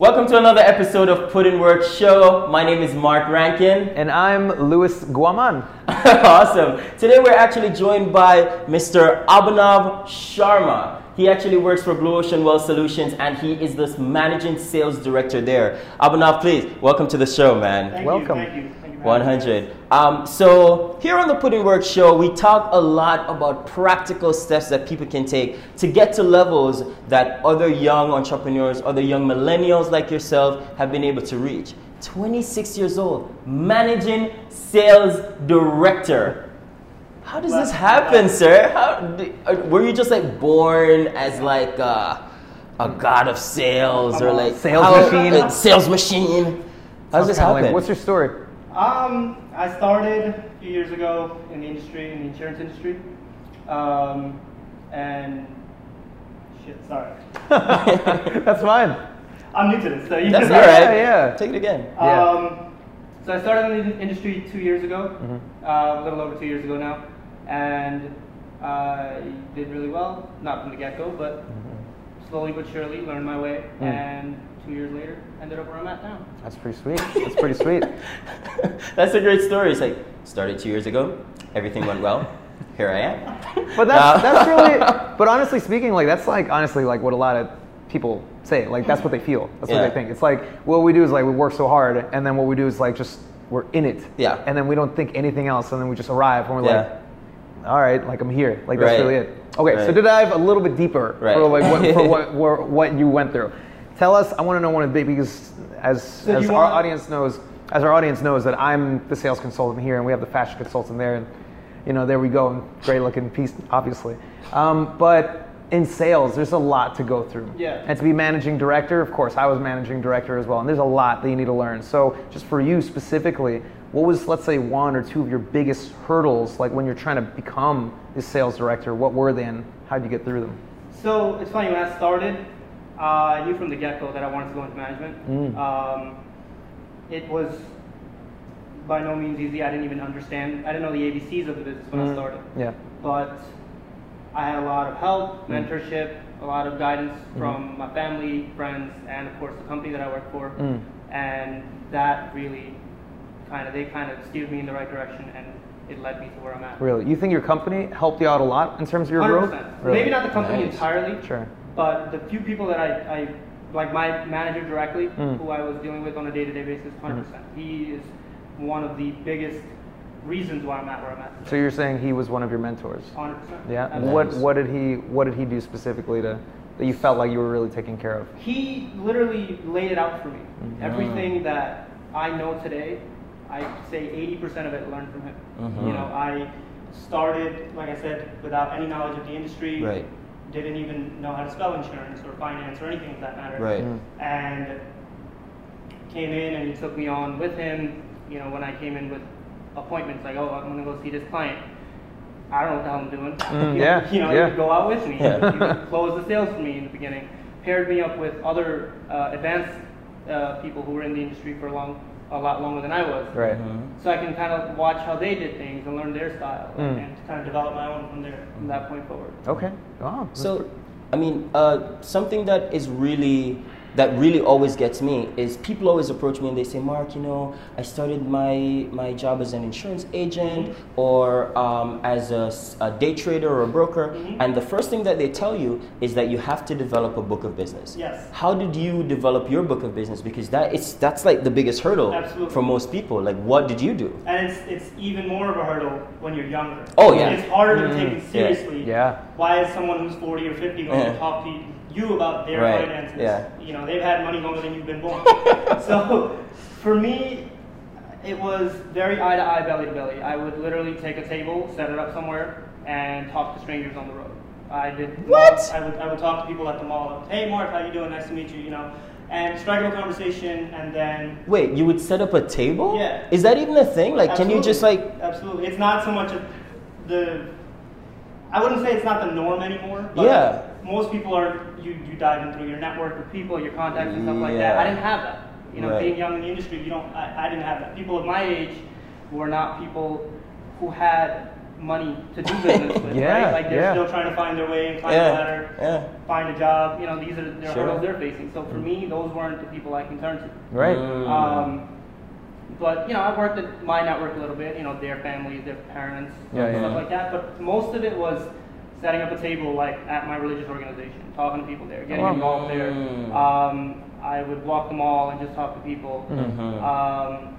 Welcome to another episode of Put in Work Show. My name is Mark Rankin. And I'm Louis Guaman. awesome. Today we're actually joined by Mr. Abhinav Sharma. He actually works for Blue Ocean Wealth Solutions and he is the managing sales director there. Abhinav, please, welcome to the show, man. Thank Welcome. You, thank you. Thank you 100. Um, so, here on the Put in Work show, we talk a lot about practical steps that people can take to get to levels that other young entrepreneurs, other young millennials like yourself have been able to reach. 26 years old, managing sales director. How does this happen, sir? How, uh, were you just like born as like a, a god of sales or like Sales how- machine? uh, sales machine? How does this Kinda like, happen? what's your story? Um, I started a few years ago in the industry, in the insurance industry, um, and shit. Sorry, That's fine. I'm new to this, so you That's all right. yeah. Take it again. Yeah. Um, so I started in the industry two years ago, Mm-hmm. uh, a little over two years ago now, and I did really well. Not from the get-go, but Mm-hmm. Slowly but surely learned my way, Mm. and two years later, ended up where I'm at now. That's pretty sweet. That's pretty sweet. That's a great story. It's like started two years ago. Everything went well. Here I am. But that's, Uh, that's really, but honestly speaking, like that's like honestly like what a lot of people say. Like that's what they feel. That's Yeah. what they think. It's like what we do is like we work so hard, and then what we do is like just we're in it. Yeah. And then we don't think anything else, and then we just arrive, and we're Yeah. like, all right, like I'm here. Like that's Right. really it. Okay, so to dive a little bit deeper Right. for like what, for what, what, what you went through, tell us. I want to know one of the because as So as our want- audience knows, as our audience knows that I'm the sales consultant here, and we have the fashion consultant there, and you know there we go, and great looking piece, obviously. Um, but in sales, there's a lot to go through. Yeah. And to be managing director, of course, I was managing director as well, and there's a lot that you need to learn. So just for you specifically, what was let's say one or two of your biggest hurdles, like when you're trying to become this sales director? What were they, and how did you get through them? So it's funny when I started, uh, I knew from the get-go that I wanted to go into management. Mm. Um, it was by no means easy. I didn't even understand. I didn't know the ABCs of the business when I Mm. started. Yeah. But I had a lot of help, Mm. mentorship, a lot of guidance from my family, friends, and of course the company that I work for. Mm. And that really kind of they kind of steered me in the right direction, and it led me to where I'm at. Really, you think your company helped you out a lot in terms of your growth? 100%. Really? Maybe not the company Nice. entirely, Sure. but the few people that I, I like my manager directly, Mm. who I was dealing with on a day-to-day basis, 100%. He is one of the biggest reasons why I'm at where I'm at. So you're saying he was one of your mentors? 100%. Yeah. Absolutely. What What did he What did he do specifically to that you felt like you were really taken care of? He literally laid it out for me. Mhm. Everything that I know today, I say 80% of it learned from him. Mhm. You know, I started, like I said, without any knowledge of the industry. Right. Didn't even know how to spell insurance or finance or anything of that matter. Right. Mm. and came in and he took me on with him. You know, when I came in with appointments, like, oh, I'm gonna go see this client. I don't know what the hell I'm doing. Mm, You know, yeah, You know, yeah. he would go out with me. Yeah. He would close the sales for me in the beginning. Paired me up with other uh, advanced uh, people who were in the industry for a long, a lot longer than I was. Right. Mhm. So I can kind of watch how they did things and learn their style Mm. and kind of develop my own from there, from that point forward. Okay. Oh. So, pretty- I mean, uh, something that is really that really always gets me is people always approach me and they say, "Mark, you know, I started my my job as an insurance agent or um, as a day trader or a broker," Mhm. and the first thing that they tell you is that you have to develop a book of business. Yes. How did you develop your book of business? Because that is that's like the biggest hurdle Absolutely. for most people. Like, what did you do? And it's, it's even more of a hurdle when you're younger. Oh, yeah. It's harder to Mm, take it yeah. seriously. Yeah. Why is someone who's 40 or 50 going Yeah. to talk to you about their Right, finances? yeah. You know, they've had money longer than you've been born. so for me, it was very eye to eye, belly to belly. I would literally take a table, set it up somewhere, and talk to strangers on the road. I did. What? I would, I would talk to people at the mall. Hey, Mark, how you doing? Nice to meet you. You know, and strike up a conversation, and then Wait, you would set up a table? Yeah. Is that even a thing? Like, can you just like? Absolutely. absolutely? It's not so much of the. I wouldn't say it's not the norm anymore. But Yeah. Most people are you you dive in through your network of people, your contacts and stuff like that. I didn't have that. You know, Right. being young in the industry, you don't. I, I didn't have that. People of my age were not people who had money to do business with, Yeah, right? Like they're yeah. still trying to find their way and climb Yeah, the ladder, yeah. find a job. You know, these are the Sure. hurdles they're facing. So for me, those weren't the people I can turn to. Right. Mm. Um, but you know, I worked at my network a little bit. You know, their families, their parents, Yeah, stuff yeah. like that. But most of it was setting up a table, like at my religious organization, talking to people there, getting wow. involved there. Mm. Um, I would walk the mall and just talk to people. Mhm. Um,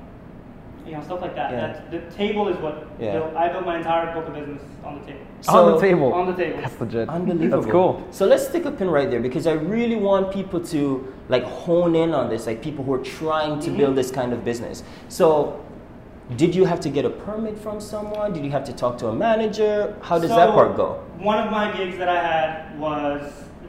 you know, stuff like that. Yeah. That's, the table is what Yeah. built, I built my entire book of business on the table. on the table. On the table. That's legit. Unbelievable. That's cool. So let's stick a pin right there because I really want people to like hone in on this, like people who are trying to Mhm. build this kind of business. So did you have to get a permit from someone? Did you have to talk to a manager? How does that part go? One of my gigs that I had was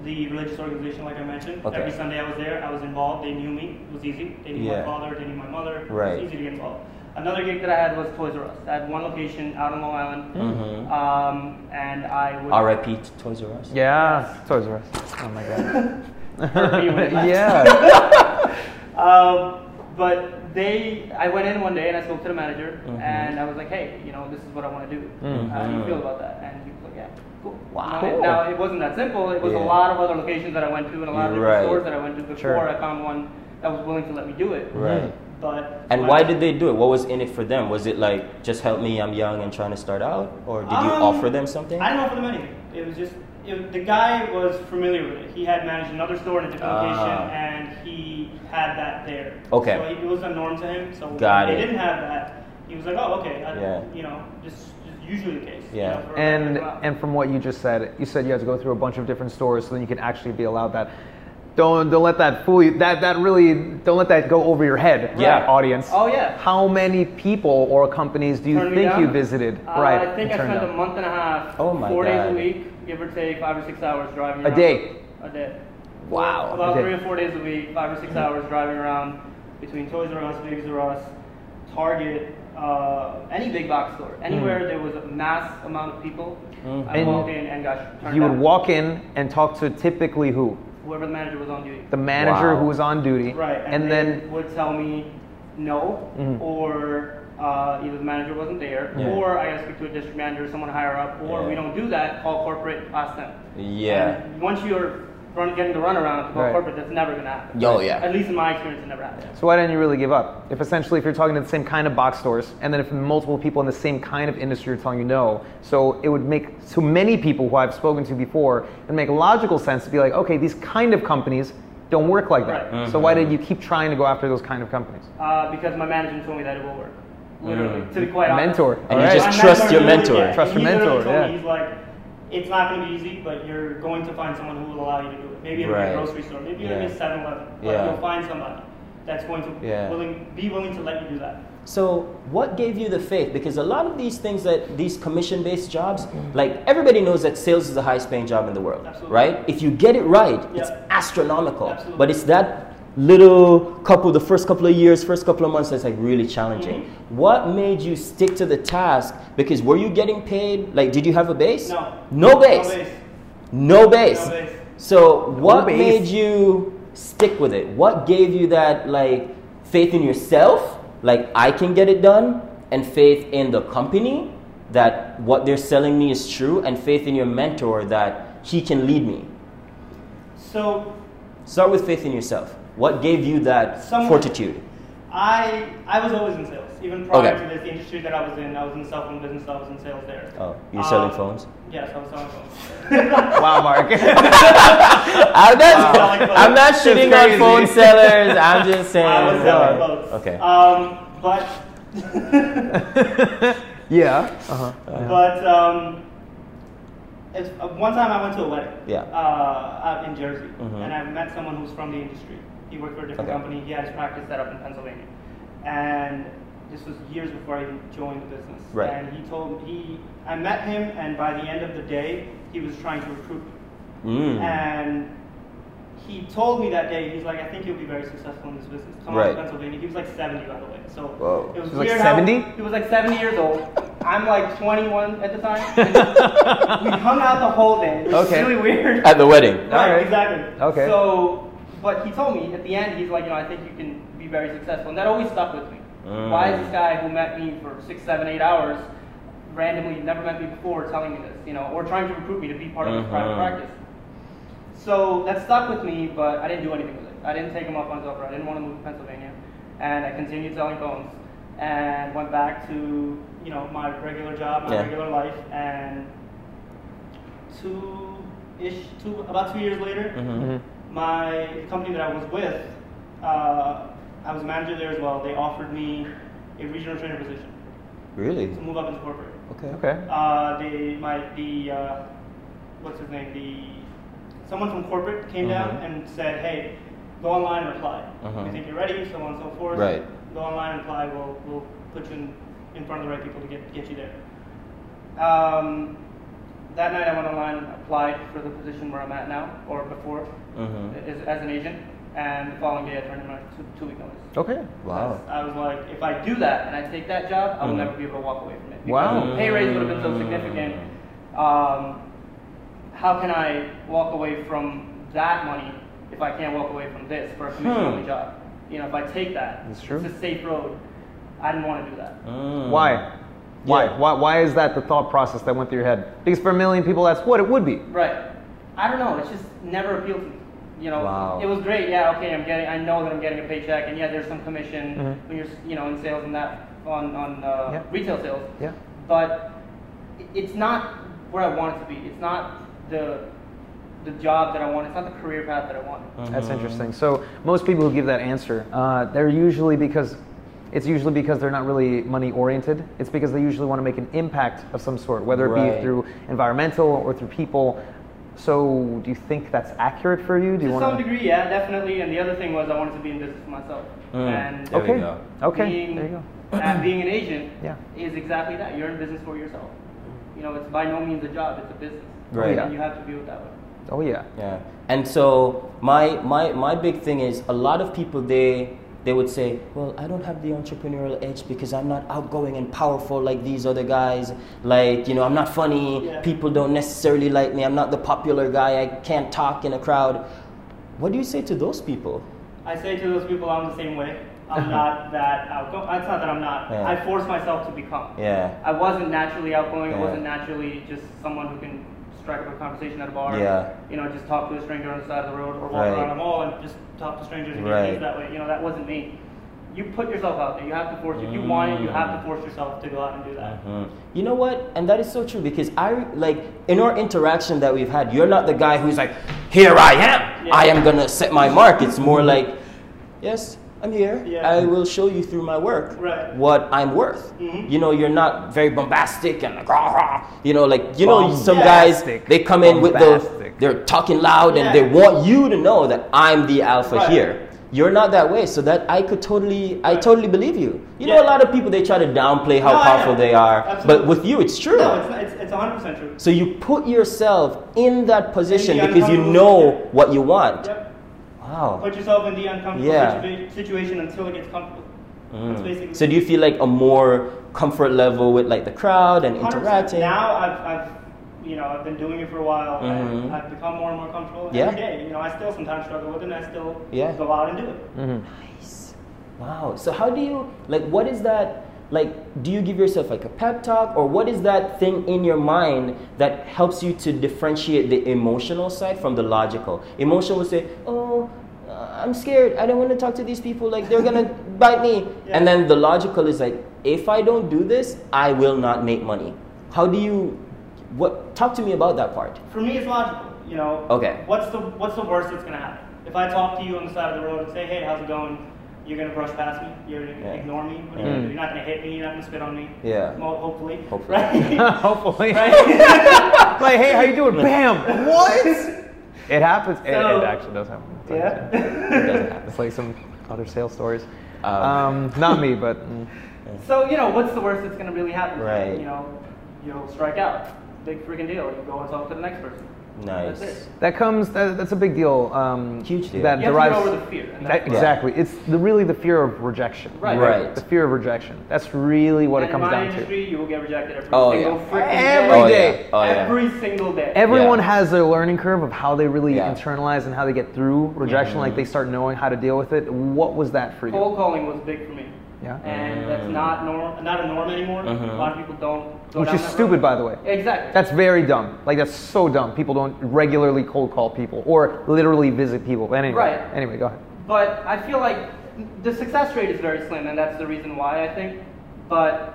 the religious organization, like I mentioned. Okay. Every Sunday I was there. I was involved. They knew me. It was easy. They knew Yeah. my father. They knew my mother. Right. It was easy to get involved. Another gig that I had was Toys R Us. I had one location out on Long Island, Mhm. um, and I would. R.I.P. to Toys R Us. Yeah. Toys R Us. Oh my god. Hurt me when it left. yeah. Um, but they, I went in one day and I spoke to the manager, Mhm. and I was like, "Hey, you know, this is what I want to do. How do you Mhm. feel about that?" And he was like, "Yeah, cool." Wow. Now, Cool. now it wasn't that simple. It was Yeah. a lot of other locations that I went to and a lot of different right. stores that I went to before Sure. I found one that was willing to let me do it. Right. But And when why did they do it? What was in it for them? Was it like just help me, I'm young and trying to start out, or did you Um, offer them something? I didn't offer them anything. It was just it, the guy was familiar with it. He had managed another store in a different Ah. location, and he had that there. Okay. So it was a norm to him. So Got when it. they didn't have that. He was like, oh, okay. I, Yeah. You know, just, just usually the case. you Yeah. know, And and from what you just said, you said you had to go through a bunch of different stores so then you can actually be allowed that. Don't don't let that fool you. That that really don't let that go over your head. Yeah. Audience. Oh yeah. How many people or companies do you Turned think you visited? Uh, right. I think I and turned spent a month and a half, Oh my four days a week, give or take five or six hours driving Around. A around. day? A day. Wow. About day. three or four days a week, five or six hours driving around between Toys R Us, Bigs R Us, Target, uh, any big box store. Anywhere there was a mass amount of people, Mhm. I And walked in and got turned You would down. walk in and talk to typically who? Whoever the manager was on duty. The manager Wow. who was on duty. Right, and, And, they then would tell me no, Mhm. or uh, either the manager wasn't there, Yeah. or I gotta speak to a district manager, someone higher up, or Yeah. we don't do that. Call corporate, ask them. Yeah. And once you're run, getting the runaround to call Right. corporate, that's never gonna happen. Oh, yeah. At least in my experience, it never happened. So why didn't you really give up? If essentially if you're talking to the same kind of box stores, and then if multiple people in the same kind of industry are telling you no, so it would make so many people who I've spoken to before, it make logical sense to be like, okay, these kind of companies don't work like that. Right. So why did you keep trying to go after those kind of companies? Uh, because my manager told me that it will work. Literally, Mm. to be quite honest. Mentor. And you Alright. just My trust your mentor. yeah, Trust your literally mentor, told yeah. me, He's like, it's not going to be easy, but you're going to find someone who will allow you to do it. Maybe it'll be Right. a grocery store, maybe it'll Yeah. be a 7-Eleven, but Yeah. you'll find somebody that's going to Yeah. willing, be willing to let you do that. So, what gave you the faith? Because a lot of these things that these commission based jobs, mm-hmm. like everybody knows that sales is the highest paying job in the world, Absolutely. right? If you get it right, it's astronomical. Absolutely. But it's that little couple, the first couple of years, first couple of months that's like really challenging. Mm-hmm. What made you stick to the task? Because were you getting paid? Like, did you have a base? No. No base. No base. No base. No base. So what base. made you stick with it? What gave you that like faith in yourself, like I can get it done, and faith in the company that what they're selling me is true, and faith in your mentor that he can lead me? So Start with faith in yourself. What gave you that Someone- fortitude? I I was always in sales. Even prior Okay. to this, the industry that I was in, I was in the cell phone business. I was in sales there. Oh, you're selling Um, phones? Yes, I was selling phones. Wow, Mark. I'm not, Selling phones. I'm not shitting on phone sellers. I'm just saying. I was selling clothes. Okay. Um, but yeah. Uh-huh. but um, it's, uh, one time I went to a wedding. Yeah. Uh, out in Jersey, Mhm. and I met someone who's from the industry. He worked for a different Okay. company. He had his practice set up in Pennsylvania, and this was years before I even joined the business. Right. And he told me he, I met him, and by the end of the day, he was trying to recruit me. Mm. And he told me that day, he's like, I think you'll be very successful in this business. Come on Right. to Pennsylvania. He was like 70, by the way. So Whoa. it was He was like weird how- 70? he was like 70 years old. I'm like 21 at the time. we hung out the whole day. It was Okay. really weird. At the wedding. Right, Alright. exactly. Okay. So, but he told me at the end, he's like, you know, I think you can be very successful. And that always stuck with me. Mm. Why is this guy who met me for six, seven, eight hours randomly never met me before telling me this, you know, or trying to recruit me to be part of his private Mhm. practice. So that stuck with me, but I didn't do anything with it. I didn't take him up on his offer. I didn't want to move to Pennsylvania, and I continued selling phones and went back to you know my regular job, my Yeah. regular life, and two ish, two about two years later, Mhm. My company that I was with, uh, I was a manager there as well. They offered me a regional trainer position Really? to move up into corporate. Okay. Okay. Uh, they, my, the, uh, what's his name? The, someone from corporate came down Mhm. and said, hey, go online and apply. We think you're ready, so on and so forth. Right. Go online and apply. We'll, we'll put you in, in front of the right people to get, get you there. Um, that night I went online and applied for the position where I'm at now, or before, Mhm. as, as an agent. And the following day I turned in my two, two week notice. Okay. Wow. I was like, if I do that and I take that job, I will Mhm. never be able to walk away from it. Wow. Because the pay raise would have been so significant. Um, how can I walk away from that money if I can't walk away from this for a commission only Hmm. job? You know, if I take that, That's true. it's a safe road. I didn't want to do that. Mm. Why? Why? Yeah. Why? Why is that the thought process that went through your head? Because for a million people, that's what it would be. Right. I don't know. It's just never appealed to me. You know, Wow. it was great. Yeah, okay. I'm getting. I know that I'm getting a paycheck, and yeah, there's some commission Mhm. when you're, you know, in sales and that on on uh, Yeah. retail sales. Yeah. But it's not where I want it to be. It's not the the job that I want. It's not the career path that I want. That's Mhm. interesting. So most people who give that answer, uh, they're usually because it's usually because they're not really money oriented. It's because they usually want to make an impact of some sort, whether it Right. be through environmental or through people. So do you think that's accurate for you? Do you to want some degree, yeah, definitely. And the other thing was I wanted to be in business for myself. Mm. And Okay. Okay. being, there you go. and being an agent Yeah. is exactly that. You're in business for yourself. You know, it's by no means a job; it's a business. Right. And you have to view it that way. Oh yeah. Yeah. And so my my my big thing is a lot of people they they would say, well, I don't have the entrepreneurial edge because I'm not outgoing and powerful like these other guys. Like, you know, I'm not funny. Yeah. People don't necessarily like me. I'm not the popular guy. I can't talk in a crowd. What do you say to those people? I say to those people, I'm the same way. I'm uh-huh. not that outgoing. It's not that I'm not. Yeah. I force myself to become. Yeah. I wasn't naturally outgoing. I wasn't naturally just someone who can strike up a conversation at a bar. Yeah. You know, just talk to a stranger on the side of the road or walk Right. around a mall and just talk to strangers and Right. that way. You know, that wasn't me. You put yourself out there. You have to force. If you want it, you have to force yourself to go out and do that. Mhm. You know what? And that is so true because I like in our interaction that we've had, you're not the guy who's like, "Here I am. Yeah. I am gonna set my mark." It's more like, "Yes, I'm here. Yeah. I will show you through my work Right. what I'm worth." Mhm. You know, you're not very bombastic and like, rah, rah. you know, like you know, some guys they come in with the they're talking loud and they want you to know that I'm the alpha Right. here. You're not that way, so that I could totally, I totally believe you. You know, a lot of people they try to downplay how No, powerful they are, but with you, it's true. No, it's, it's, it's 100% true. So you put yourself in that position because you know what you want. Yep. Wow. Put yourself in the uncomfortable Yeah. situa- situation until it gets comfortable. Mm. basically. So do you feel like a more comfort level with like the crowd and 100%. interacting? Now I've, I've, you know, I've been doing it for a while. Mhm. and I've become more and more comfortable Yeah. every day. You know, I still sometimes struggle with it, and I still Yeah. go out and do it. Mhm. Nice. Wow. So how do you like? What is that? Like, do you give yourself like a pep talk, or what is that thing in your mind that helps you to differentiate the emotional side from the logical? Emotion will say, "Oh, I'm scared. I don't want to talk to these people. Like, they're gonna bite me." Yeah. And then the logical is like, "If I don't do this, I will not make money." How do you? What? Talk to me about that part. For me, it's logical. You know. Okay. What's the What's the worst that's gonna happen? If I talk to you on the side of the road and say, "Hey, how's it going?" You're gonna brush past me. You're gonna Yeah. ignore me. What are you gonna Mm. do? You're not gonna hit me. You're not gonna spit on me. Yeah. Mo- hopefully. Hopefully. Right. Hopefully. right. like, hey, how you doing? Bam. What? It happens. It, it actually does happen. Yeah. It doesn't happen. It's like some other sales stories. Um, Um, not me, but mm, So you know, what's the worst that's gonna really happen? Right. You know, you'll strike out. Big freaking deal. You go and talk to the next person. Nice. That comes. That, that's a big deal. Um, Huge deal. That You have derives. to get over the fear. and That- that's- Yeah. exactly. It's the, really the fear of rejection. Right. Right. The fear of rejection. That's really what and it comes in my down industry, you will get rejected every Oh, single yeah. freaking Every oh, day. day. Yeah. Oh, yeah. Every single day. Everyone Yeah. has their learning curve of how they really Yeah. internalize and how they get through rejection. Like they start knowing how to deal with it. What was that for you? Cold calling was big for me. Yeah. And that's Mm. not norm, not a norm anymore. A lot of people don't. Go Which down is that stupid, road. by the way. Exactly. That's very dumb. Like that's so dumb. People don't regularly cold call people or literally visit people. But anyway, Right. Anyway, go ahead. But I feel like the success rate is very slim, and that's the reason why I think. But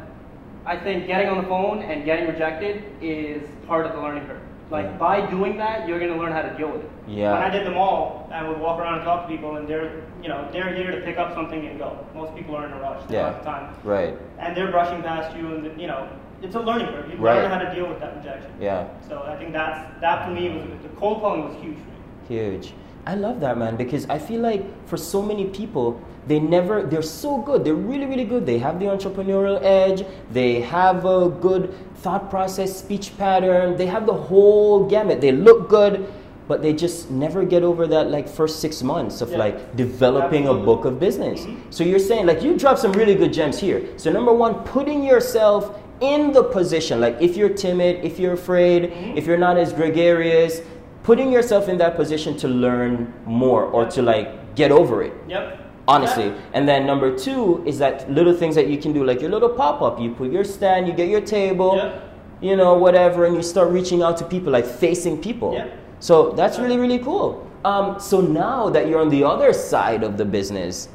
I think getting on the phone and getting rejected is part of the learning curve. Like by doing that, you're gonna learn how to deal with it. Yeah. When I did the mall, I would walk around and talk to people, and they're, you know, they're here to pick up something and go. Most people are in a rush. They Yeah. have time. Right. And they're brushing past you, and you know, it's a learning curve. You Right. learn how to deal with that rejection. Yeah. So I think that's that for me was the cold calling was huge for me. Huge. I love that man because I feel like for so many people, they never they're so good. They're really really good. They have the entrepreneurial edge. They have a good thought process, speech pattern. They have the whole gamut. They look good, but they just never get over that like first 6 months of Yeah. like developing Absolutely. a book of business. Mhm. So you're saying like you drop some really good gems here. So number 1, putting yourself in the position like if you're timid, if you're afraid, Mhm. if you're not as gregarious, putting yourself in that position to learn more or to like get over it Yep. honestly Yeah. and then number two is that little things that you can do like your little pop-up you put your stand you get your table Yeah. you know whatever and you start reaching out to people like facing people Yeah. so that's really really cool um, so now that you're on the other side of the business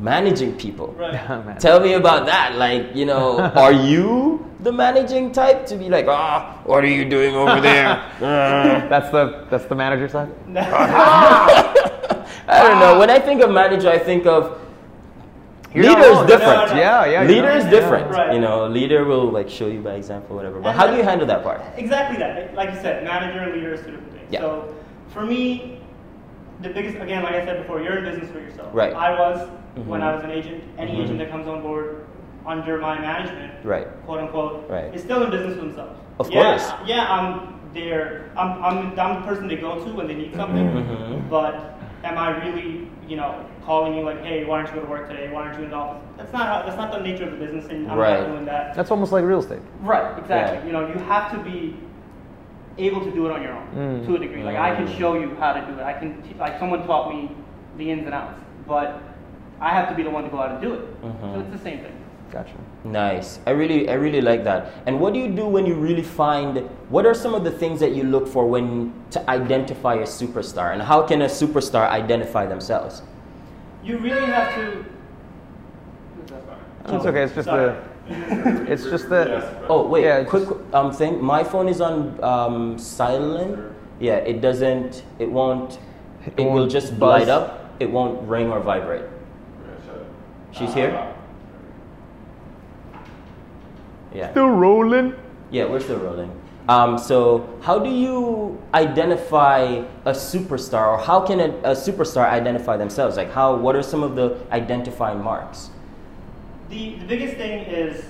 managing people Right. Tell me about that. Like, you know, are you the managing type to be like, ah, what are you doing over there? Uh, That's the that's the manager side. I don't know. When I think of manager, I think of You're leader is different. No, no, no. Yeah, yeah. leader is not- different. Right. You know, leader will like show you by example, whatever. But And how do you handle that part? Exactly that. Like you said, manager and leader is two different things. Yeah. So for me, the biggest again, like I said before, you're in business for yourself. Right. I was when Mhm. I was an agent. Any Mhm. agent that comes on board under my management, Right. quote unquote, Right. is still in business for themselves. Of yeah, course. Yeah, I'm there. I'm, I'm I'm the person they go to when they need something. Mhm. But am I really, you know, calling you like, hey, why don't you go to work today? Why aren't you in the office? That's not how, that's not the nature of the business, and I'm Right. not doing that. That's almost like real estate. Right, exactly. Yeah. You know, you have to be able to do it on your own Mm. to a degree. Like I can Mm. show you how to do it. I can t- like someone taught me the ins and outs, but I have to be the one to go out and do it. Mhm. So it's the same thing. Gotcha. Nice. I really, I really like that. And what do you do when you really find? What are some of the things that you look for when to identify a superstar? And how can a superstar identify themselves? You really have to. It's okay. It's just Sorry. the. It's just the. Oh wait, Yeah, quick just- um thing. My phone is on um, silent. Yeah, it doesn't. It won't. It It, will won't just buzz? light up. It won't ring or vibrate. She's here. Yeah. Still rolling. Yeah, we're still rolling. Um, so, how do you identify a superstar, or how can a, a superstar identify themselves? Like, how? What are some of the identifying marks? The, the biggest thing is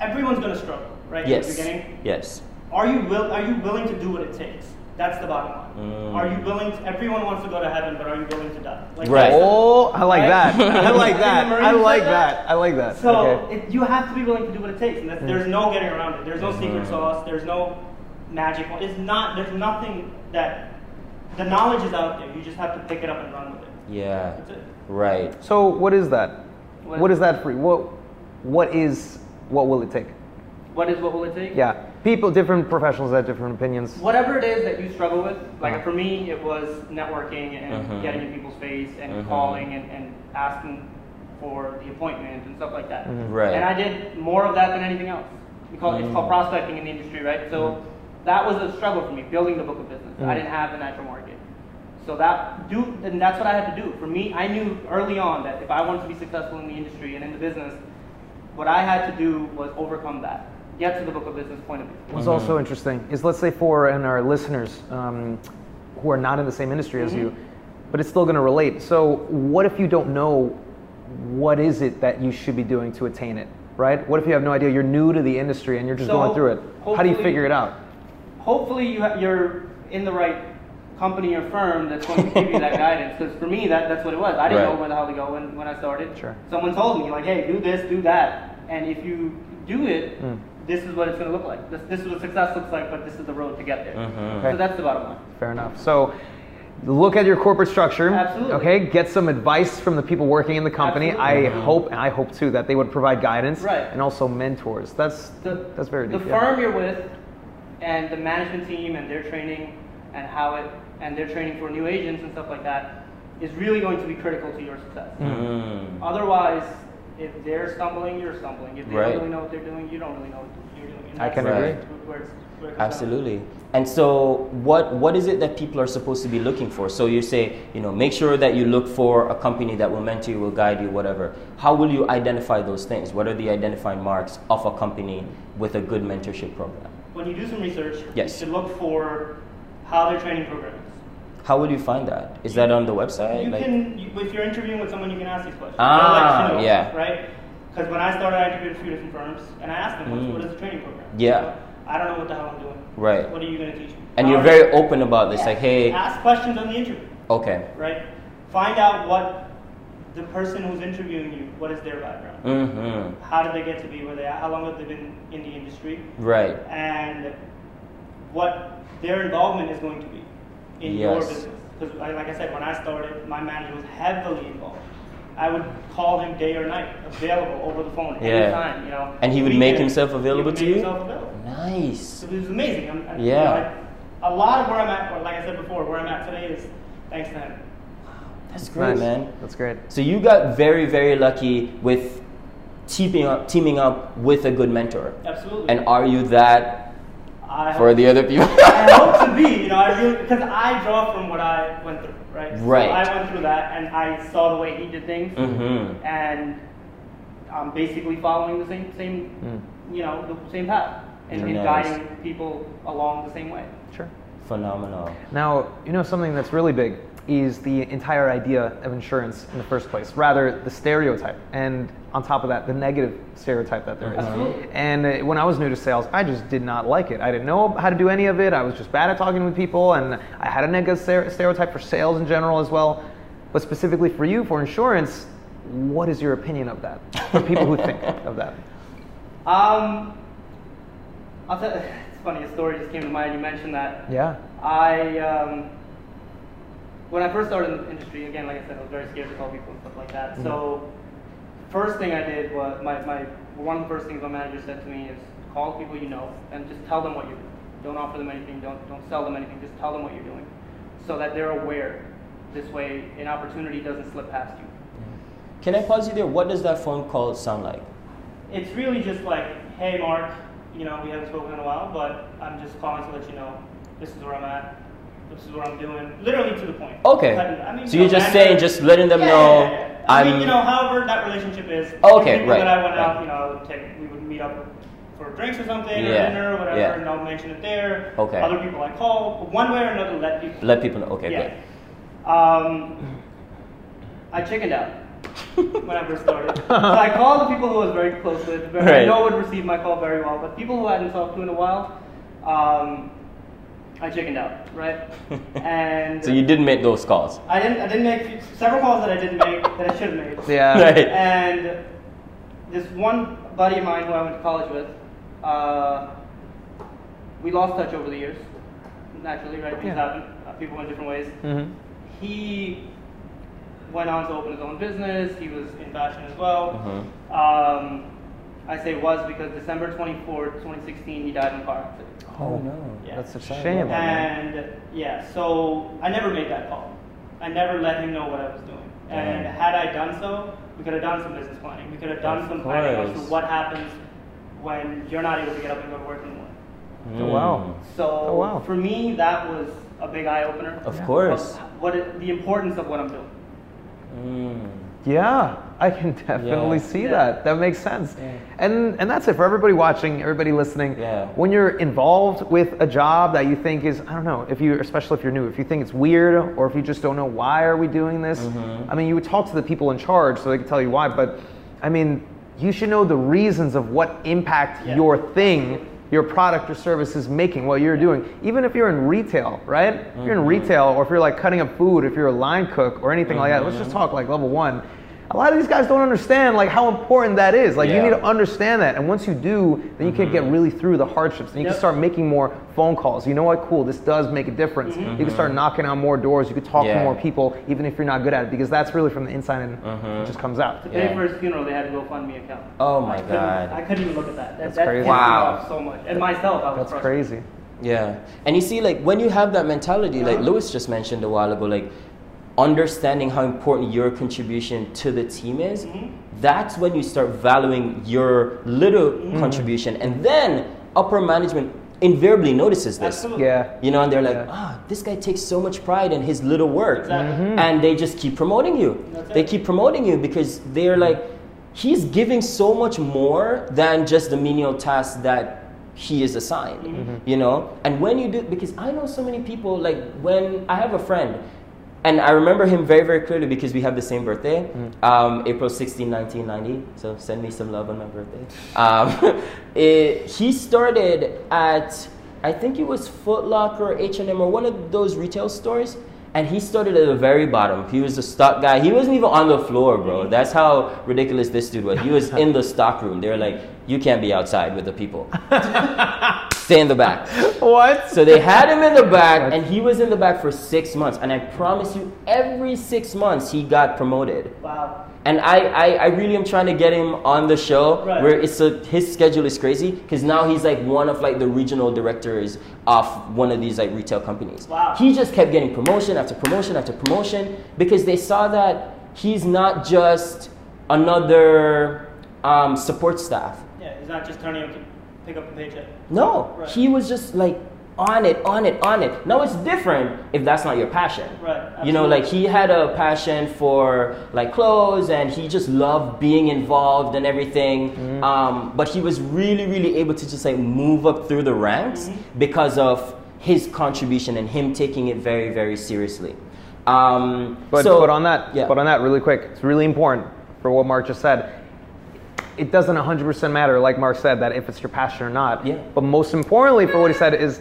everyone's going to struggle, right? Yes. In the beginning. Yes. Are you will Are you willing to do what it takes? That's the bottom line. Mm. Are you willing? To, everyone wants to go to heaven, but are you willing to die? Like, Right. Oh, I like Right? that. I like that. I like said that. I like that. So Okay. it, you have to be willing to do what it takes, and that's, there's no getting around it. There's no secret Mhm. sauce. There's no magic. It's not. There's nothing that the knowledge is out there. You just have to pick it up and run with it. Yeah. That's it. Right. So what is that? What- what is that for you? What what is what will it take? What is what will it take? Yeah. People different professionals have different opinions. Whatever it is that you struggle with, like Uh-huh. for me, it was networking and Mhm. getting in people's face and Mhm. calling and, and asking for the appointment and stuff like that. Mhm. Right. And I did more of that than anything else. We call, It's called Mm. prospecting in the industry, right? So that was a struggle for me, building the book of business. I Mm. didn't have the natural market. So that do and that's what I had to do. For me, I knew early on that if I wanted to be successful in the industry and in the business, what I had to do was overcome that. Get to the book of business point of view. What's Mhm. also interesting is let's say for and our listeners um, who are not in the same industry as you, Mm-hmm. but it's still going to relate. So what if you don't know what is it that you should be doing to attain it, right? What if you have no idea? You're new to the industry and you're just So, going through it. How do you figure it out? hopefully you ha- you're in the right company or firm that's going to give you that guidance. Because for me, that, that's what it was. I didn't Right. know where the hell to go when, when I started. Sure. Someone told me, like, hey, do this, do that. And if you do it, Mm. This is what it's going to look like. This, this is what success looks like, but this is the road to get there. Mhm. Okay. So that's the bottom line. Fair enough. So look at your corporate structure. Absolutely. Okay, get some advice from the people working in the company. Absolutely. I hope, and I hope too, that they would provide guidance Right. and also mentors. That's the, that's very the deep. yeah. firm you're with and the management team and their training and how it and their training for new agents and stuff like that is really going to be critical to your success. Mm. Otherwise, if they're stumbling, you're stumbling. If they Right. don't really know what they're doing, you don't really know what you're doing. And I can agree. where it's- where it comes down. Absolutely. And so, what what is it that people are supposed to be looking for? So you say, you know, make sure that you look for a company that will mentor you, will guide you, whatever. How will you identify those things? What are the identifying marks of a company with a good mentorship program? When you do some research, Yes. you should look for how their training program is. How will you find that? Is that on the website? You Like- can, you, if you're interviewing with someone, you can ask these questions. Ah, They'll know, yeah. Right? Because when I started, I interviewed a few different firms, and I asked them, Mm. what, is the training program? Yeah. So, I don't know what the hell I'm doing. Right. What are you going to teach me? and you're very open about this, Yeah. like, hey, Ask questions on the interview, okay, right? Find out what the person who's interviewing you, what is their background? mm-hmm, How did they get to be where they are? How long have they been in the industry? right, and what their involvement is going to be in your Yes. business. Because, like I said, when I started, my manager was heavily involved. I would call him day or night, available over the phone Yeah. anytime, you know. And he would make Weekends, himself he would available to you? Himself available. nice, So it was amazing. I'm, I, Yeah. You know, I, a lot of where I'm at, or like I said before, where I'm at today is thanks to him. that's great, Nice. man. That's great. So you got very, very lucky with teaming up, teaming up with a good mentor. Absolutely. And are you that I for the other people? I hope to be, you know, I really, because I draw from what I went through, right? So Right. I went through that and I saw the way he did things, mm-hmm. and I'm basically following the same, same, Mm. you know, the same path, and, and guiding people along the same way. Sure. Phenomenal. Now, you know something that's really big is the entire idea of insurance in the first place, rather the stereotype, and on top of that, the negative stereotype that there is. Absolutely. And uh, when I was new to sales, I just did not like it. I didn't know how to do any of it. I was just bad at talking with people, and I had a negative stereotype for sales in general as well. But specifically for you, for insurance, what is your opinion of that? For people who think of that. Um, I'll tell. It's funny. A story just came to mind. You mentioned that. Yeah. I um, when I first started in the industry, again, like I said, I was very scared to call people and stuff like that. Mm-hmm. So, first thing I did was my, my one of the first things my manager said to me is call people you know and just tell them what you're doing. Don't offer them anything. Don't don't sell them anything. Just tell them what you're doing, so that they're aware. This way, an opportunity doesn't slip past you. Mm-hmm. Can I pause you there? What does that phone call sound like? It's really just like, hey, Mark, you know, we haven't spoken in a while, but I'm just calling to let you know this is where I'm at. This is what I'm doing. Literally to the point. Okay. I mean, so you you're just saying, just letting them Yeah, know yeah, yeah. I mean, you know, however that relationship is. Okay, right, that I went out, you know, I would take, we would meet up for drinks or something, Yeah, or dinner or whatever, yeah. and I'll mention it there. Okay. Other people I call, one way or another, let people. let people know. Okay, yeah. Um, I chickened out when I first started. so I called the people who I was very close with, very, Right. I know would receive my call very well, but people who I hadn't talked to in a while, um, I chickened out, right? and. So you didn't make those calls. I didn't. I didn't make several calls that I didn't make that I should have made. Yeah. Right. And this one buddy of mine who I went to college with, uh, we lost touch over the years. Naturally, right? Things Yeah. happen. Uh, people went different ways. Mm-hmm. He went on to open his own business. He was in fashion as well. Mhm. Um, I say was because December 24th, 2016, he died in a car accident. Oh no, Yeah. that's a Shame. shame. And yeah, so I never made that call. I never let him know what I was doing. And had I done so, we could have done some business planning. We could have done Of some planning as to what happens when you're not able to get up and go to work in the morning. Oh, wow. So Oh, wow. for me, that was a big eye opener. Of course. What it, the importance of what I'm doing. Mm. Yeah, I can definitely Yeah. see Yeah. that. That makes sense. Yeah. And and that's it for everybody watching, everybody listening. Yeah. When you're involved with a job that you think is, I don't know, if you especially if you're new, if you think it's weird or if you just don't know why are we doing this, Mhm. I mean, you would talk to the people in charge so they can tell you why, but I mean, you should know the reasons of what impact your thing, your product or service is making, what you're doing. Even if you're in retail, right? If you're in Mhm. retail or if you're like cutting up food, if you're a line cook or anything like that, let's Mhm. just talk like level one. A lot of these guys don't understand like how important that is. Like you need to understand that, and once you do, then you can get mm-hmm. really through the hardships, and you Yep. can start making more phone calls. You know what? Cool. This does make a difference. Mm-hmm. You can start mm-hmm. knocking on more doors. You can talk Yeah. to more people, even if you're not good at it, because that's really from the inside and it just comes out. To pay Yeah. for his funeral, they had to go fund me account. Oh my I God. I couldn't even look at that. That, That's that crazy. pissed Wow. off so much. And myself, I was That's frustrated. crazy. Yeah. And you see, like, when you have that mentality, like Uh-huh. Lewis just mentioned a while ago, like, understanding how important your contribution to the team is, Mm-hmm. that's when you start valuing your little Mm-hmm. contribution. And then upper management invariably notices this. Absolutely. Yeah. You know, and they're like, Yeah. ah, this guy takes so much pride in his little work. Exactly. Mhm. And they just keep promoting you. That's They it. keep promoting you because they're like, he's giving so much more than just the menial tasks that he is assigned. Mm-hmm. You know? And when you do, because I know so many people, like when I have a friend, and I remember him very, very clearly because we have the same birthday, um, April 16, 1990. So send me some love on my birthday. Um, it, he started at, I think it was Foot Locker or H&M or one of those retail stores. And he started at the very bottom. He was the stock guy. He wasn't even on the floor, bro. That's how ridiculous this dude was. He was in the stock room. They were like, you can't be outside with the people. Stay in the back. What? So they had him in the back, and he was in the back for six months. And I promise you, every six months he got promoted. Wow. And I, I, I really am trying to get him on the show Right. where it's a, his schedule is crazy because now he's like one of like the regional directors of one of these like retail companies. Wow. He just kept getting promotion after promotion after promotion because they saw that he's not just another um, support staff. Yeah, it's not just turning pick up a paycheck. No, Right. he was just like on it, on it, on it. Now it's different if that's not your passion. Right, You know, like he had a passion for like clothes and he just loved being involved and everything. Mm-hmm. Um, but he was really, really able to just like move up through the ranks Mm-hmm. because of his contribution and him taking it very, very seriously. Um, But, so, but on that, yeah. but on that, really quick, it's really important for what Mark just said. It doesn't 100% matter, like Mark said, that if it's your passion or not. Yeah. But most importantly for what he said is,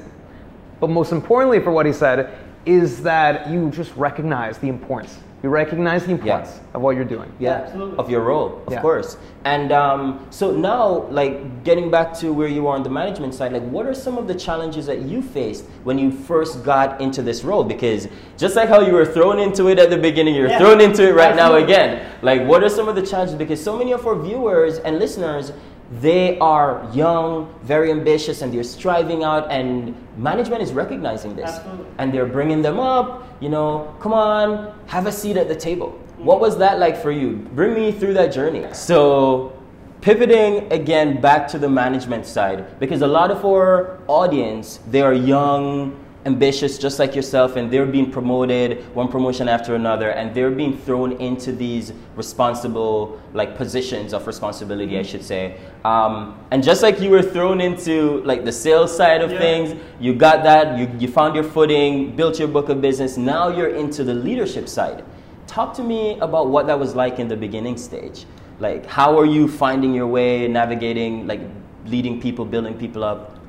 but most importantly for what he said is that you just recognize the importance. You recognize the importance of what you're doing. yeah, Absolutely. of your role, of Yeah. course. And um, so now, like getting back to where you are on the management side, like what are some of the challenges that you faced when you first got into this role? Because just like how you were thrown into it at the beginning, you're Yeah, thrown into it right now again. Like, what are some of the challenges? Because so many of our viewers and listeners, they are young, very ambitious, and they're striving out, and management is recognizing this. Absolutely. And they're bringing them up, you know, come on, have a seat at the table. What was that like for you? Bring me through that journey. So, pivoting again back to the management side, because a lot of our audience, they are young, ambitious, just like yourself, and they're being promoted one promotion after another, and they're being thrown into these responsible, like positions of responsibility, I should say. Um, and just like you were thrown into like the sales side of Yeah. things, you got that, you, you found your footing, built your book of business, now you're into the leadership side. Talk to me about what that was like in the beginning stage. Like, how are you finding your way, navigating, like, leading people, building people up?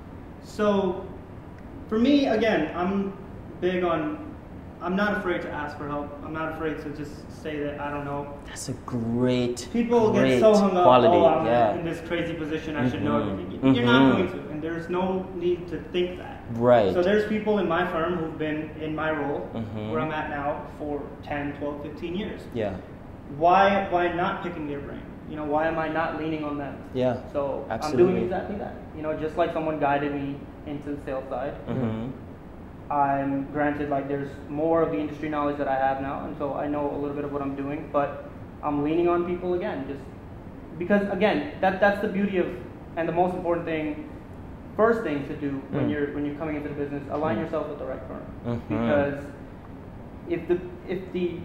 So, for me, again, I'm big on. I'm not afraid to ask for help. I'm not afraid to just say that I don't know. That's a great, People great get so hung up. quality. Oh, I'm yeah, in this crazy position. I should know Mhm. everything. You're not Mhm. going to, and there's no need to think that. right. So there's people in my firm who've been in my role, Mhm. where I'm at now, for 10, 12, 15 years. yeah, Why, why not picking their brain? You know, why am I not leaning on them? yeah. So I'm doing exactly that. You know, just like someone guided me into the sales side, hmm I'm granted like there's more of the industry knowledge that I have now, and so I know a little bit of what I'm doing, but I'm leaning on people again, just because again, that that's the beauty of and the most important thing, first thing to do when Mm. you're when you're coming into the business, align yourself with the right firm, Mhm. because if the if the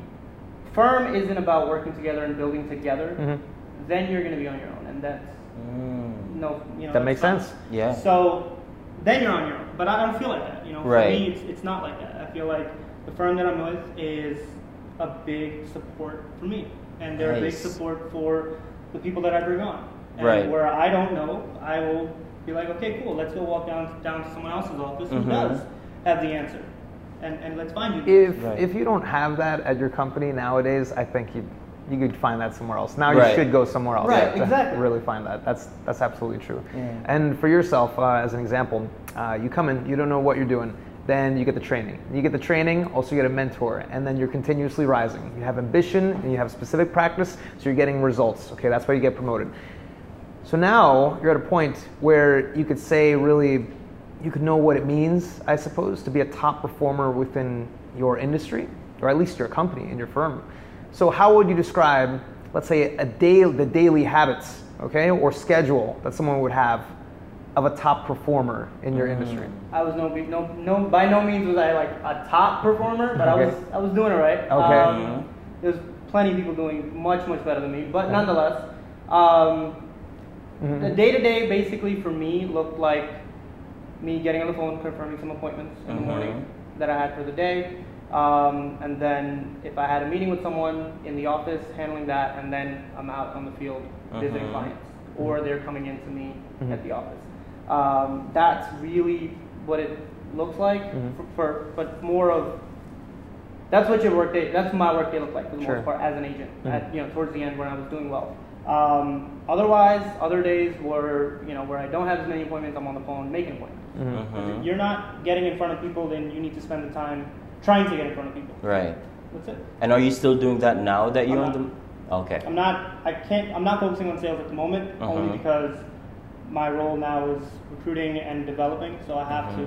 firm isn't about working together and building together, Mhm. then you're going to be on your own, and that's Mm. no, you know That makes fine. sense. Yeah. So then you're on your own. But I don't feel like that. You know, Right. for me, it's, it's not like that. I feel like the firm that I'm with is a big support for me, and they're a big support for the people that I bring on. And Right. Where I don't know, I will be like, okay, cool. Let's go walk down down to someone else's office Mhm. who does have the answer, and and let's find you. If Right. if you don't have that at your company nowadays, I think you you could find that somewhere else. Now Right. you should go somewhere else. Right, to exactly. Really find that. That's that's absolutely true. Yeah. And for yourself, uh, as an example, uh, you come in, you don't know what you're doing. Then you get the training. You get the training, also you get a mentor, and then you're continuously rising. You have ambition and you have specific practice, so you're getting results. Okay, that's why you get promoted. So now you're at a point where you could say, really, you could know what it means, I suppose, to be a top performer within your industry, or at least your company and your firm. So how would you describe, let's say, a day, the daily habits, okay, or schedule that someone would have of a top performer in your industry? I was no, no, no, by no means was I like a top performer, but I was, I was doing it right. Okay. Um, there's plenty of people doing much, much better than me, but nonetheless, um, Mhm. the day to day basically for me looked like me getting on the phone, confirming some appointments in the Mhm. morning that I had for the day. Um, and then if I had a meeting with someone in the office, handling that, and then I'm out on the field visiting Mhm. clients, or they're coming in to me Mhm. at the office. Um, that's really what it looks like Mhm. for, for, but more of that's what your workday. That's my workday looked like for the Sure. most part as an agent. Mhm. At, you know, towards the end when I was doing well. Um, otherwise, other days were you know where I don't have as many appointments. I'm on the phone making appointments. Mhm. If you're not getting in front of people, then you need to spend the time trying to get in front of people. Right. That's it. And are you still doing that now that you're on the? Okay. I'm not. I can't. I'm not focusing on sales at the moment, Uh-huh. only because my role now is recruiting and developing. So I have Mhm. to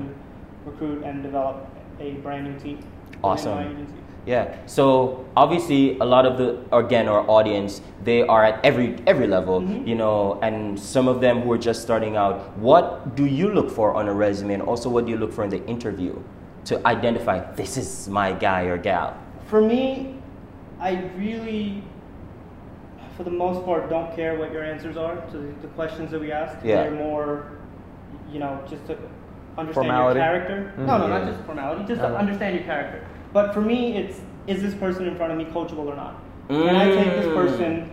recruit and develop a brand new team. Awesome. Yeah. So obviously, a lot of the again our audience they are at every every level, Mhm. you know, and some of them who are just starting out. What do you look for on a resume, and also what do you look for in the interview to identify this is my guy or gal? For me, I really, for the most part, don't care what your answers are to the, the questions that we ask. Yeah. They're more, you know, just to understand Formality? your character. Mhm. No, no, Yeah. not just formality, just Uh, to understand your character. But for me, it's is this person in front of me coachable or not? Can I take this Mm. person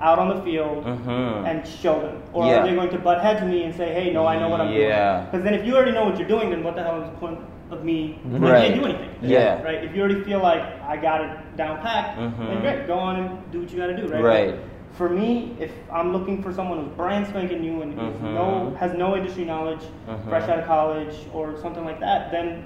out on the field Mhm. and show them? Or Yeah. are they going to butt heads me and say, hey, no, I know what I'm doing? Yeah. Because then if you already know what you're doing, then what the hell is the point of me? I Right. can't do anything. Yeah. Right? If you already feel like I got it down packed, Mhm. then great, go on and do what you got to do, right? Right. For me, if I'm looking for someone who's brand spanking new and Mhm. no has no industry knowledge, Mhm. fresh out of college or something like that, then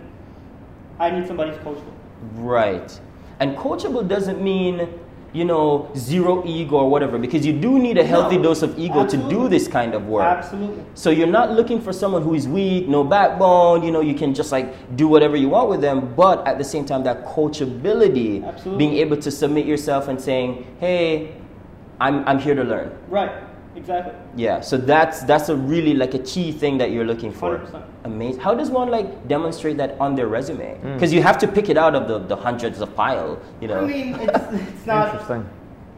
I need somebody who's coachable. Right. And coachable doesn't mean, you know, zero ego or whatever, because you do need a healthy No, dose of ego to do this kind of work. Absolutely. So you're not looking for someone who is weak, no backbone, you know, you can just like do whatever you want with them, but at the same time that coachability, Absolutely. being able to submit yourself and saying, "Hey, I'm I'm here to learn." Right. Exactly. Yeah, so that's that's a really like a key thing that you're looking for. 100%. Amazing. How does one like demonstrate that on their resume? Mm. Because you have to pick it out of the, the hundreds of pile, you know. I mean, it's, it's not. Interesting.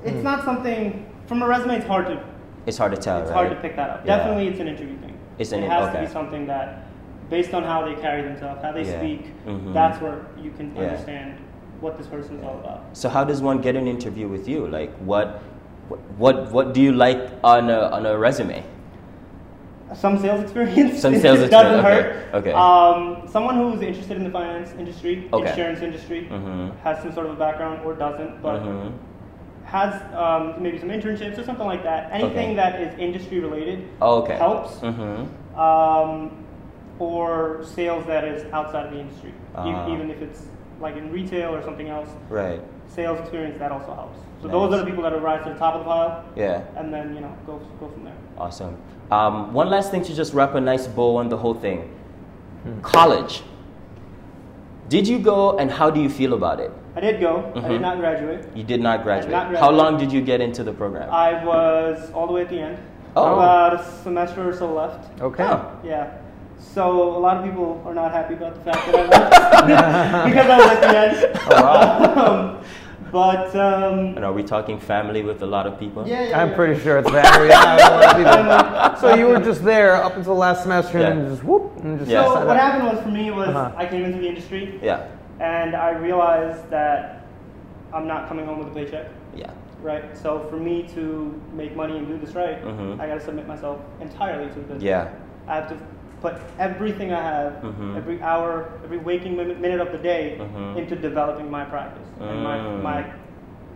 It's not something from a resume. It's hard to it's hard to tell, it's right? hard to pick that up. Yeah. Definitely, it's an interview thing. It's an it has okay. to be something that, based on how they carry themselves, how they Yeah. speak, Mhm. that's where you can Yeah. understand what this person is all about. So how does one get an interview with you? Like what what what do you like on a on a resume? Some sales experience. Some sales just doesn't experience, hurt. okay, okay. Um, someone who's interested in the finance industry, Okay. insurance industry, Mhm. has some sort of a background or doesn't, but Mhm. has um, maybe some internships or something like that. Anything Okay. that is industry related Oh, okay. helps. Mhm. um, or sales that is outside of the industry, Ah. even if it's like in retail or something else. Right. Sales experience that also helps. So Nice. those are the people that will rise to the top of the pile, Yeah. and then you know go go from there. Awesome. Um, one last thing to just wrap a nice bow on the whole thing. Hmm. College. Did you go and how do you feel about it? I did go. I Mhm. did not graduate. You did not graduate. not How long did you get into the program? I was all the way at the end. Oh. About a semester or so left. Okay. Huh. Yeah. So a lot of people are not happy about the fact that I left because I was at the end. Oh, um, but um, And are we talking family with a lot of people? yeah, yeah, I'm yeah. pretty sure it's that. Yeah, so you were just there up until last semester and then just whoop and just Yeah. So decided- what happened was for me was Uh-huh. I came into the industry Yeah. and I realized that I'm not coming home with a paycheck, Yeah. right? So for me to make money and do this right, Mhm. I got to submit myself entirely to the business. Yeah. I have to put everything I have, Mhm. every hour, every waking minute of the day Mhm. into developing my practice and my, Mm. my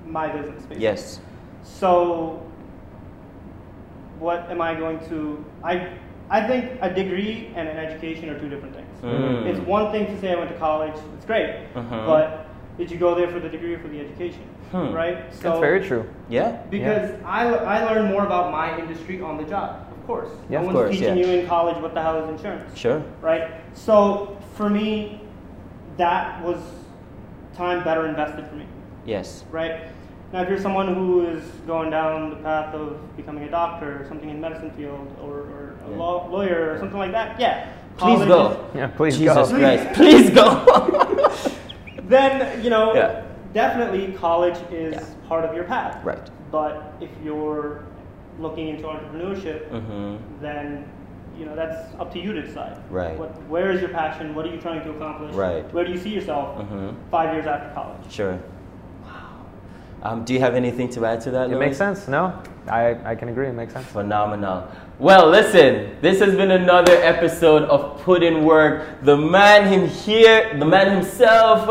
my business. Basically. Yes. So, what am I going to? I I think a degree and an education are two different things. Mm. It's one thing to say I went to college. It's great, Mhm. but did you go there for the degree or for the education? Hmm. Right. So That's very true. Yeah. Because I, I learned more about my industry on the job, of course. Yeah, no of one's course, teaching yeah. you in college what the hell is insurance, Sure. right? So for me, that was time better invested for me, Yes. right? Now, if you're someone who is going down the path of becoming a doctor or something in medicine field or, or a Yeah. law, lawyer or something like that, yeah. Please go. is- Yeah, please Jesus go. Christ. Please go. then you know Yeah. definitely college is Yeah. part of your path. right. But if you're looking into entrepreneurship, Mm-hmm. then you know that's up to you to decide. Right. What, where is your passion? What are you trying to accomplish? Right. Where do you see yourself Mm-hmm. five years after college? Sure. Um, do you have anything to add to that? It Louis? makes sense. No, I, I can agree. It makes sense. Phenomenal. Well, listen, this has been another episode of Put in Work. The man him here, the man himself,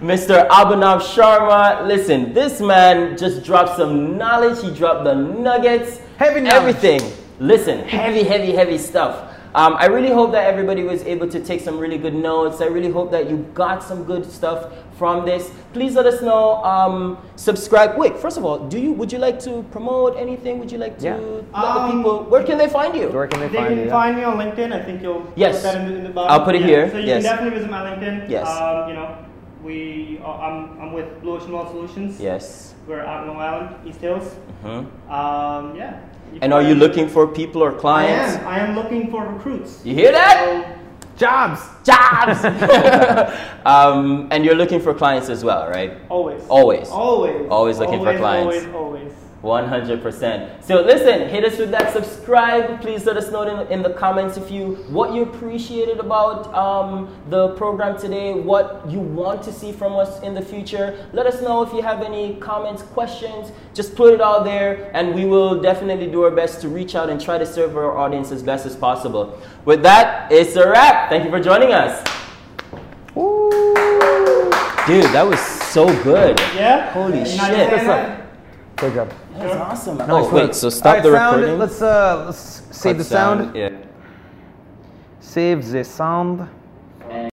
Mr. Abhinav Sharma. Listen, this man just dropped some knowledge. He dropped the nuggets, Heavy knowledge. everything. Listen, heavy, heavy, heavy stuff. Um, I really hope that everybody was able to take some really good notes. I really hope that you got some good stuff from this. Please let us know. Um, subscribe. Wait, first of all, do you would you like to promote anything? Would you like to Yeah. let the Um, people? Where can they find you? Where can they, They find can you? find me on LinkedIn. I think you'll Yes. put that in the, in the bottom. I'll put it Yeah, here, So you yes. can definitely visit my LinkedIn. Yes. Um, you know, we uh, I'm, I'm with Blue Ocean Wealth Solutions. Yes. We're out in Long Island, East Hills. hmm Um, yeah. You And are you looking for people or I clients? am. I am looking for recruits. You hear that? So, Jobs. Jobs. um, and you're looking for clients as well, right? always. Always. Always. Always looking for clients. Always, always. 100%. So listen, hit us with that subscribe. Please let us know in, in the comments if you what you appreciated about um, the program today, what you want to see from us in the future. Let us know if you have any comments, questions. Just put it out there, and we will definitely do our best to reach out and try to serve our audience as best as possible. With that, it's a wrap. Thank you for joining us. Ooh. Dude, that was so good. Yeah? Holy shit. not saying What's that? Good job. That was awesome. Nice oh, wait, so stop All right, the sound, recording. Let's uh, let's save Cut the sound. Yeah. Save the sound.